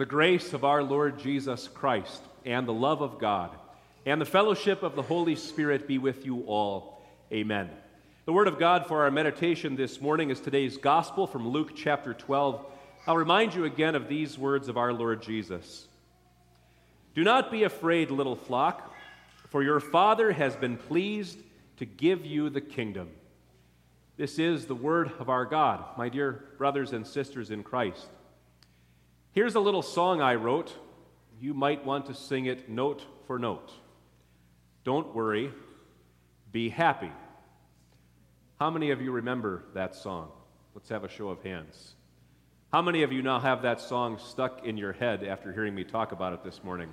The grace of our Lord Jesus Christ and the love of God and the fellowship of the Holy Spirit be with you all. Amen. The word of God for our meditation this morning is today's gospel from Luke chapter 12. I'll remind you again of these words of our Lord Jesus Do not be afraid, little flock, for your Father has been pleased to give you the kingdom. This is the word of our God, my dear brothers and sisters in Christ. Here's a little song I wrote. You might want to sing it note for note. Don't worry, be happy. How many of you remember that song? Let's have a show of hands. How many of you now have that song stuck in your head after hearing me talk about it this morning?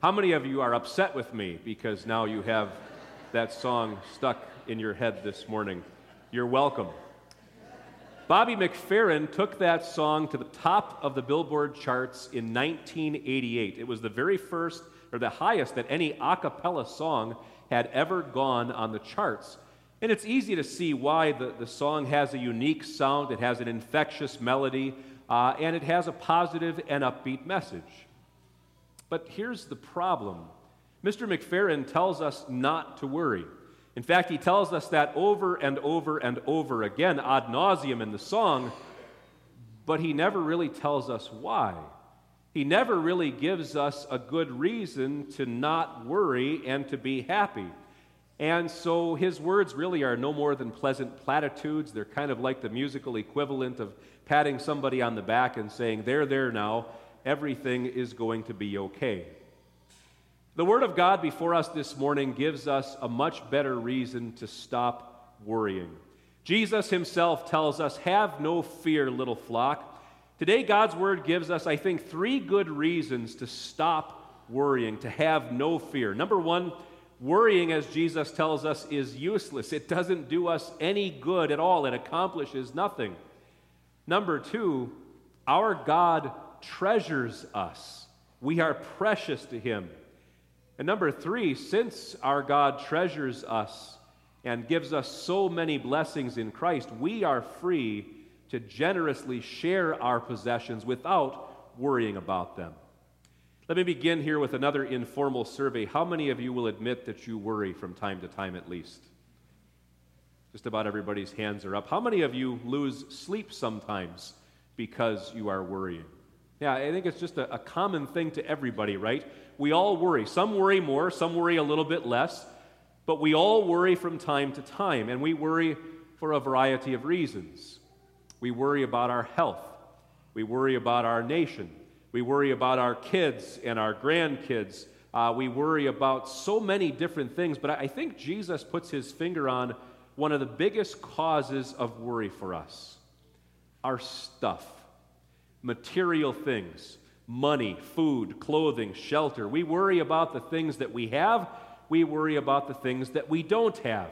How many of you are upset with me because now you have that song stuck in your head this morning? You're welcome. Bobby McFerrin took that song to the top of the Billboard charts in 1988. It was the very first or the highest that any a cappella song had ever gone on the charts. And it's easy to see why the, the song has a unique sound, it has an infectious melody, uh, and it has a positive and upbeat message. But here's the problem Mr. McFerrin tells us not to worry. In fact, he tells us that over and over and over again, ad nauseum in the song, but he never really tells us why. He never really gives us a good reason to not worry and to be happy. And so his words really are no more than pleasant platitudes. They're kind of like the musical equivalent of patting somebody on the back and saying, There, there now, everything is going to be okay. The Word of God before us this morning gives us a much better reason to stop worrying. Jesus himself tells us, Have no fear, little flock. Today, God's Word gives us, I think, three good reasons to stop worrying, to have no fear. Number one, worrying, as Jesus tells us, is useless. It doesn't do us any good at all, it accomplishes nothing. Number two, our God treasures us, we are precious to Him. And number three, since our God treasures us and gives us so many blessings in Christ, we are free to generously share our possessions without worrying about them. Let me begin here with another informal survey. How many of you will admit that you worry from time to time at least? Just about everybody's hands are up. How many of you lose sleep sometimes because you are worrying? Yeah, I think it's just a, a common thing to everybody, right? We all worry. Some worry more, some worry a little bit less, but we all worry from time to time, and we worry for a variety of reasons. We worry about our health, we worry about our nation, we worry about our kids and our grandkids. Uh, we worry about so many different things, but I think Jesus puts his finger on one of the biggest causes of worry for us our stuff material things money, food, clothing, shelter. We worry about the things that we have, we worry about the things that we don't have.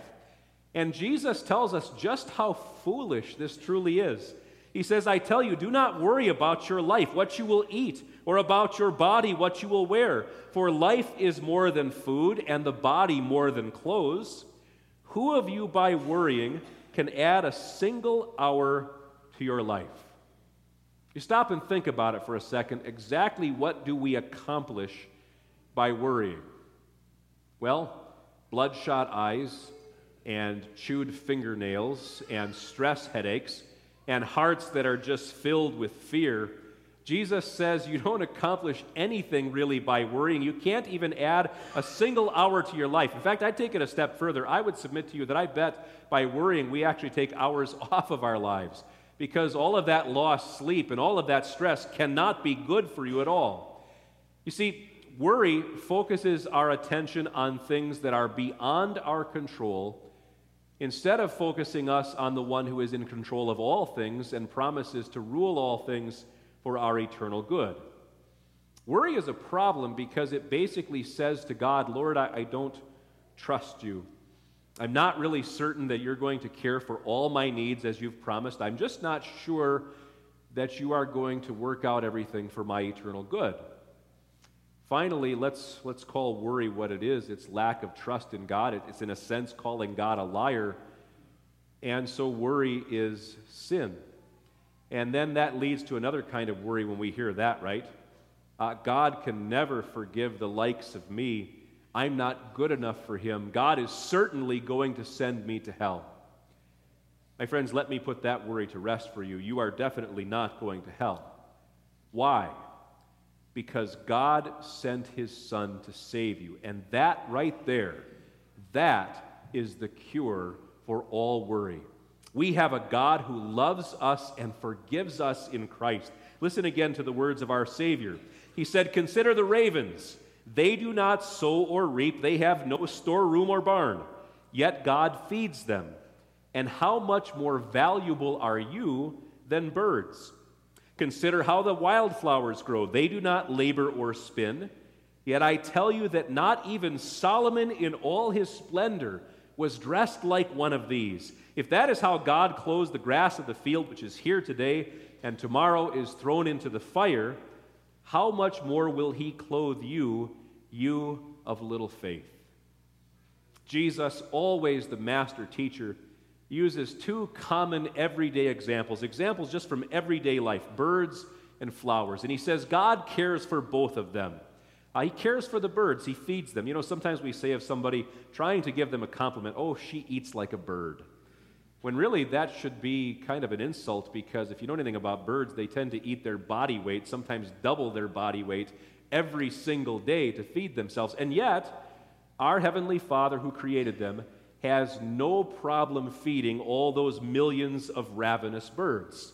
And Jesus tells us just how foolish this truly is. He says, I tell you, do not worry about your life, what you will eat, or about your body, what you will wear. For life is more than food, and the body more than clothes. Who of you, by worrying, can add a single hour to your life? You stop and think about it for a second. Exactly what do we accomplish by worrying? Well, bloodshot eyes and chewed fingernails and stress headaches and hearts that are just filled with fear. Jesus says you don't accomplish anything really by worrying. You can't even add a single hour to your life. In fact, I'd take it a step further. I would submit to you that I bet by worrying we actually take hours off of our lives because all of that lost sleep and all of that stress cannot be good for you at all. You see, worry focuses our attention on things that are beyond our control instead of focusing us on the one who is in control of all things and promises to rule all things for our eternal good. Worry is a problem because it basically says to God, Lord, I, I don't trust you. I'm not really certain that you're going to care for all my needs as you've promised. I'm just not sure that you are going to work out everything for my eternal good. Finally, let's, let's call worry what it is it's lack of trust in God. It's, in a sense, calling God a liar. And so, worry is sin. And then that leads to another kind of worry when we hear that, right? Uh, God can never forgive the likes of me. I'm not good enough for him. God is certainly going to send me to hell. My friends, let me put that worry to rest for you. You are definitely not going to hell. Why? Because God sent his Son to save you. And that right there, that is the cure for all worry. We have a God who loves us and forgives us in Christ. Listen again to the words of our Savior. He said, Consider the ravens. They do not sow or reap, they have no storeroom or barn, yet God feeds them. And how much more valuable are you than birds? Consider how the wildflowers grow. They do not labor or spin. Yet I tell you that not even Solomon in all his splendor was dressed like one of these. If that is how God clothes the grass of the field, which is here today and tomorrow is thrown into the fire, how much more will he clothe you, you of little faith? Jesus, always the master teacher, uses two common everyday examples, examples just from everyday life birds and flowers. And he says God cares for both of them. Uh, he cares for the birds, he feeds them. You know, sometimes we say of somebody trying to give them a compliment, oh, she eats like a bird. When really that should be kind of an insult because if you know anything about birds, they tend to eat their body weight, sometimes double their body weight, every single day to feed themselves. And yet, our Heavenly Father who created them has no problem feeding all those millions of ravenous birds.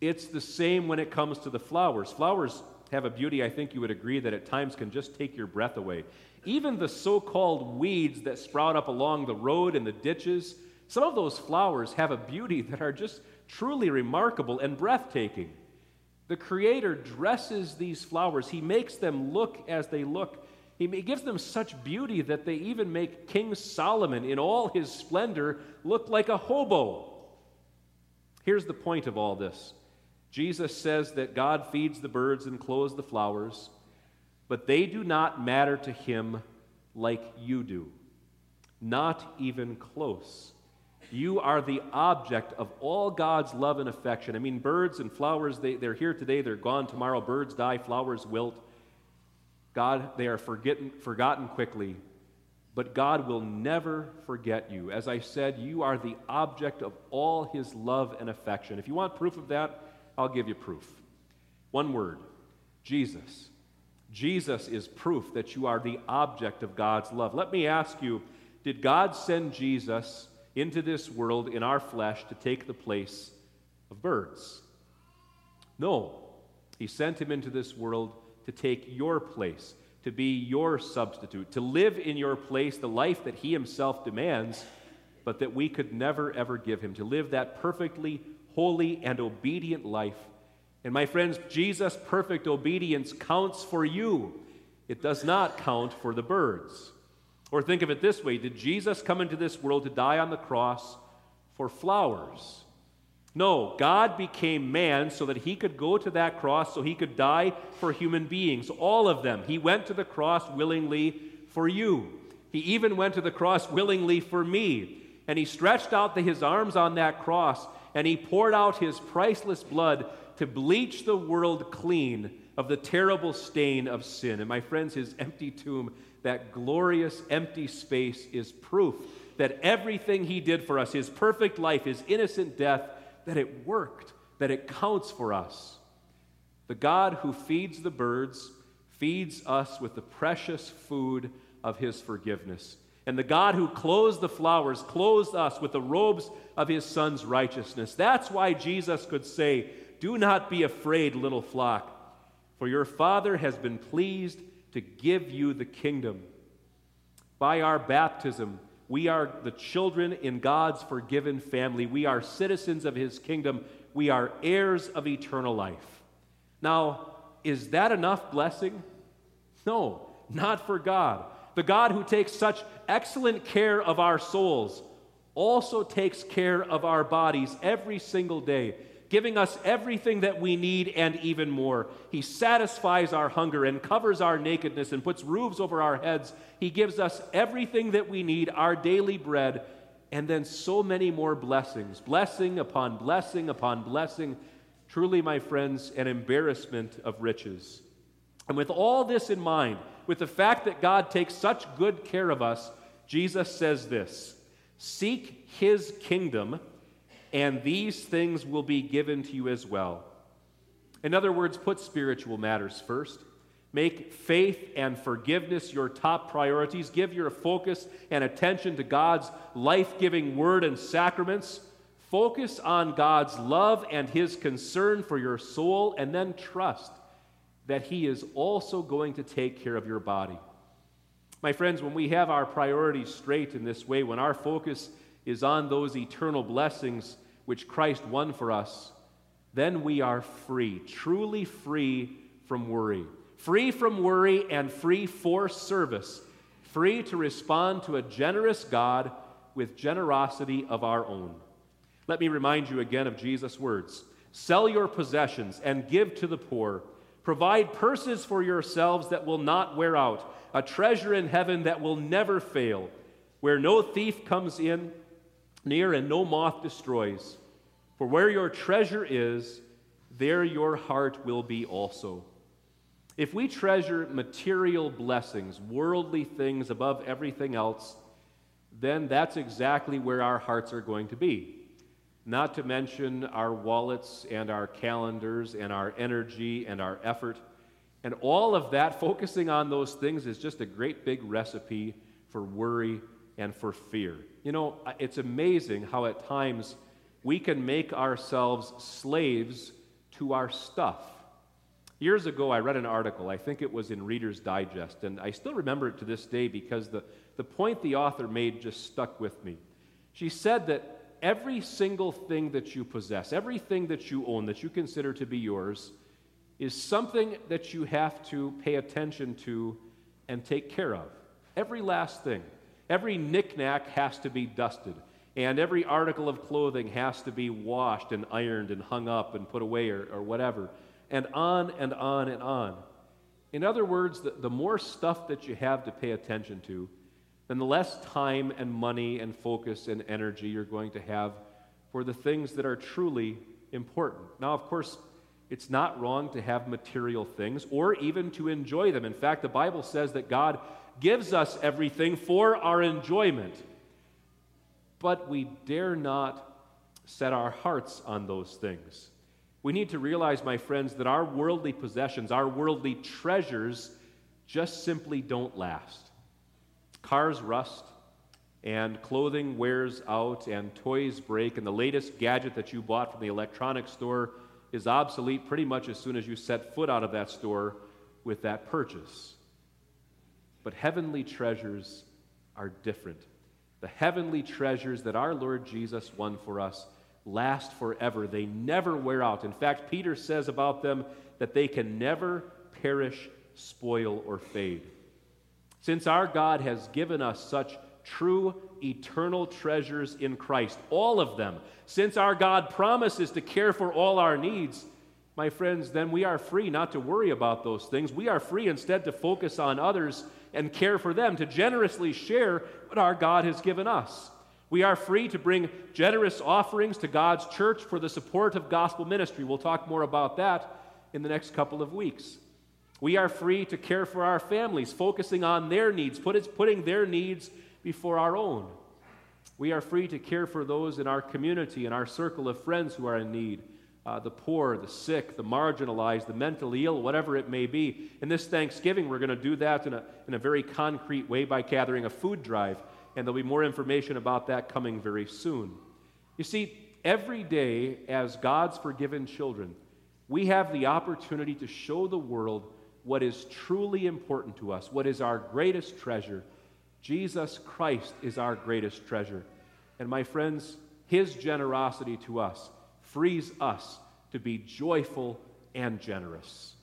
It's the same when it comes to the flowers. Flowers have a beauty, I think you would agree, that at times can just take your breath away. Even the so called weeds that sprout up along the road and the ditches some of those flowers have a beauty that are just truly remarkable and breathtaking. The Creator dresses these flowers, He makes them look as they look. He gives them such beauty that they even make King Solomon, in all his splendor, look like a hobo. Here's the point of all this Jesus says that God feeds the birds and clothes the flowers, but they do not matter to Him like you do, not even close. You are the object of all God's love and affection. I mean, birds and flowers, they, they're here today, they're gone tomorrow. Birds die, flowers wilt. God, they are forgotten, forgotten quickly, but God will never forget you. As I said, you are the object of all his love and affection. If you want proof of that, I'll give you proof. One word Jesus. Jesus is proof that you are the object of God's love. Let me ask you did God send Jesus? Into this world in our flesh to take the place of birds. No, he sent him into this world to take your place, to be your substitute, to live in your place the life that he himself demands, but that we could never, ever give him, to live that perfectly holy and obedient life. And my friends, Jesus' perfect obedience counts for you. It does not count for the birds. Or think of it this way Did Jesus come into this world to die on the cross for flowers? No, God became man so that he could go to that cross, so he could die for human beings, all of them. He went to the cross willingly for you. He even went to the cross willingly for me. And he stretched out the, his arms on that cross and he poured out his priceless blood to bleach the world clean of the terrible stain of sin. And my friends, his empty tomb that glorious empty space is proof that everything he did for us, his perfect life, his innocent death, that it worked, that it counts for us. The God who feeds the birds feeds us with the precious food of his forgiveness. And the God who clothes the flowers clothes us with the robes of his son's righteousness. That's why Jesus could say, Do not be afraid, little flock, for your Father has been pleased to give you the kingdom. By our baptism, we are the children in God's forgiven family. We are citizens of his kingdom. We are heirs of eternal life. Now, is that enough blessing? No, not for God. The God who takes such excellent care of our souls also takes care of our bodies every single day giving us everything that we need and even more. He satisfies our hunger and covers our nakedness and puts roofs over our heads. He gives us everything that we need, our daily bread, and then so many more blessings blessing upon blessing upon blessing. Truly, my friends, an embarrassment of riches. And with all this in mind, with the fact that God takes such good care of us, Jesus says this Seek his kingdom, and these things will be given to you as well. In other words, put spiritual matters first. Make faith and forgiveness your top priorities. Give your focus and attention to God's life giving word and sacraments. Focus on God's love and his concern for your soul, and then trust that he is also going to take care of your body. My friends, when we have our priorities straight in this way, when our focus is on those eternal blessings which Christ won for us, then we are free, truly free from worry. Free from worry and free for service. Free to respond to a generous God with generosity of our own. Let me remind you again of Jesus' words Sell your possessions and give to the poor. Provide purses for yourselves that will not wear out, a treasure in heaven that will never fail, where no thief comes in near and no moth destroys. For where your treasure is, there your heart will be also. If we treasure material blessings, worldly things above everything else, then that's exactly where our hearts are going to be. Not to mention our wallets and our calendars and our energy and our effort. And all of that, focusing on those things, is just a great big recipe for worry and for fear. You know, it's amazing how at times we can make ourselves slaves to our stuff. Years ago, I read an article, I think it was in Reader's Digest, and I still remember it to this day because the, the point the author made just stuck with me. She said that every single thing that you possess, everything that you own, that you consider to be yours, is something that you have to pay attention to and take care of. Every last thing. Every knickknack has to be dusted, and every article of clothing has to be washed and ironed and hung up and put away or, or whatever, and on and on and on. In other words, the, the more stuff that you have to pay attention to, then the less time and money and focus and energy you're going to have for the things that are truly important. Now, of course, it's not wrong to have material things or even to enjoy them. In fact, the Bible says that God gives us everything for our enjoyment. But we dare not set our hearts on those things. We need to realize, my friends, that our worldly possessions, our worldly treasures, just simply don't last. Cars rust, and clothing wears out, and toys break, and the latest gadget that you bought from the electronics store is obsolete pretty much as soon as you set foot out of that store with that purchase. But heavenly treasures are different. The heavenly treasures that our Lord Jesus won for us last forever. They never wear out. In fact, Peter says about them that they can never perish, spoil, or fade. Since our God has given us such true eternal treasures in Christ, all of them, since our God promises to care for all our needs, my friends, then we are free not to worry about those things. We are free instead to focus on others and care for them, to generously share what our God has given us. We are free to bring generous offerings to God's church for the support of gospel ministry. We'll talk more about that in the next couple of weeks. We are free to care for our families, focusing on their needs, putting their needs before our own. We are free to care for those in our community and our circle of friends who are in need uh, the poor, the sick, the marginalized, the mentally ill, whatever it may be. In this Thanksgiving, we're going to do that in a, in a very concrete way by gathering a food drive, and there'll be more information about that coming very soon. You see, every day, as God's forgiven children, we have the opportunity to show the world what is truly important to us, what is our greatest treasure. Jesus Christ is our greatest treasure. And my friends, his generosity to us frees us to be joyful and generous.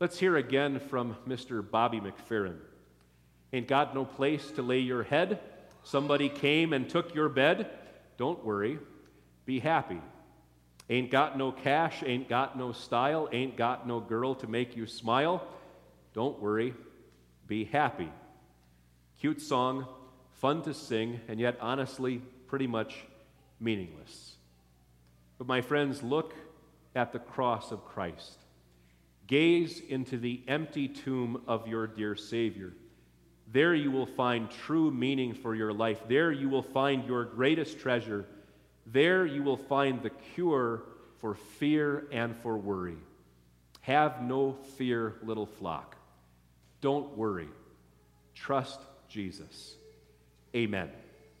Let's hear again from Mr. Bobby McFerrin. Ain't got no place to lay your head. Somebody came and took your bed. Don't worry, be happy. Ain't got no cash, ain't got no style, ain't got no girl to make you smile. Don't worry, be happy. Cute song, fun to sing, and yet honestly pretty much meaningless. But my friends, look at the cross of Christ. Gaze into the empty tomb of your dear Savior. There you will find true meaning for your life. There you will find your greatest treasure. There you will find the cure for fear and for worry. Have no fear, little flock. Don't worry. Trust Jesus. Amen.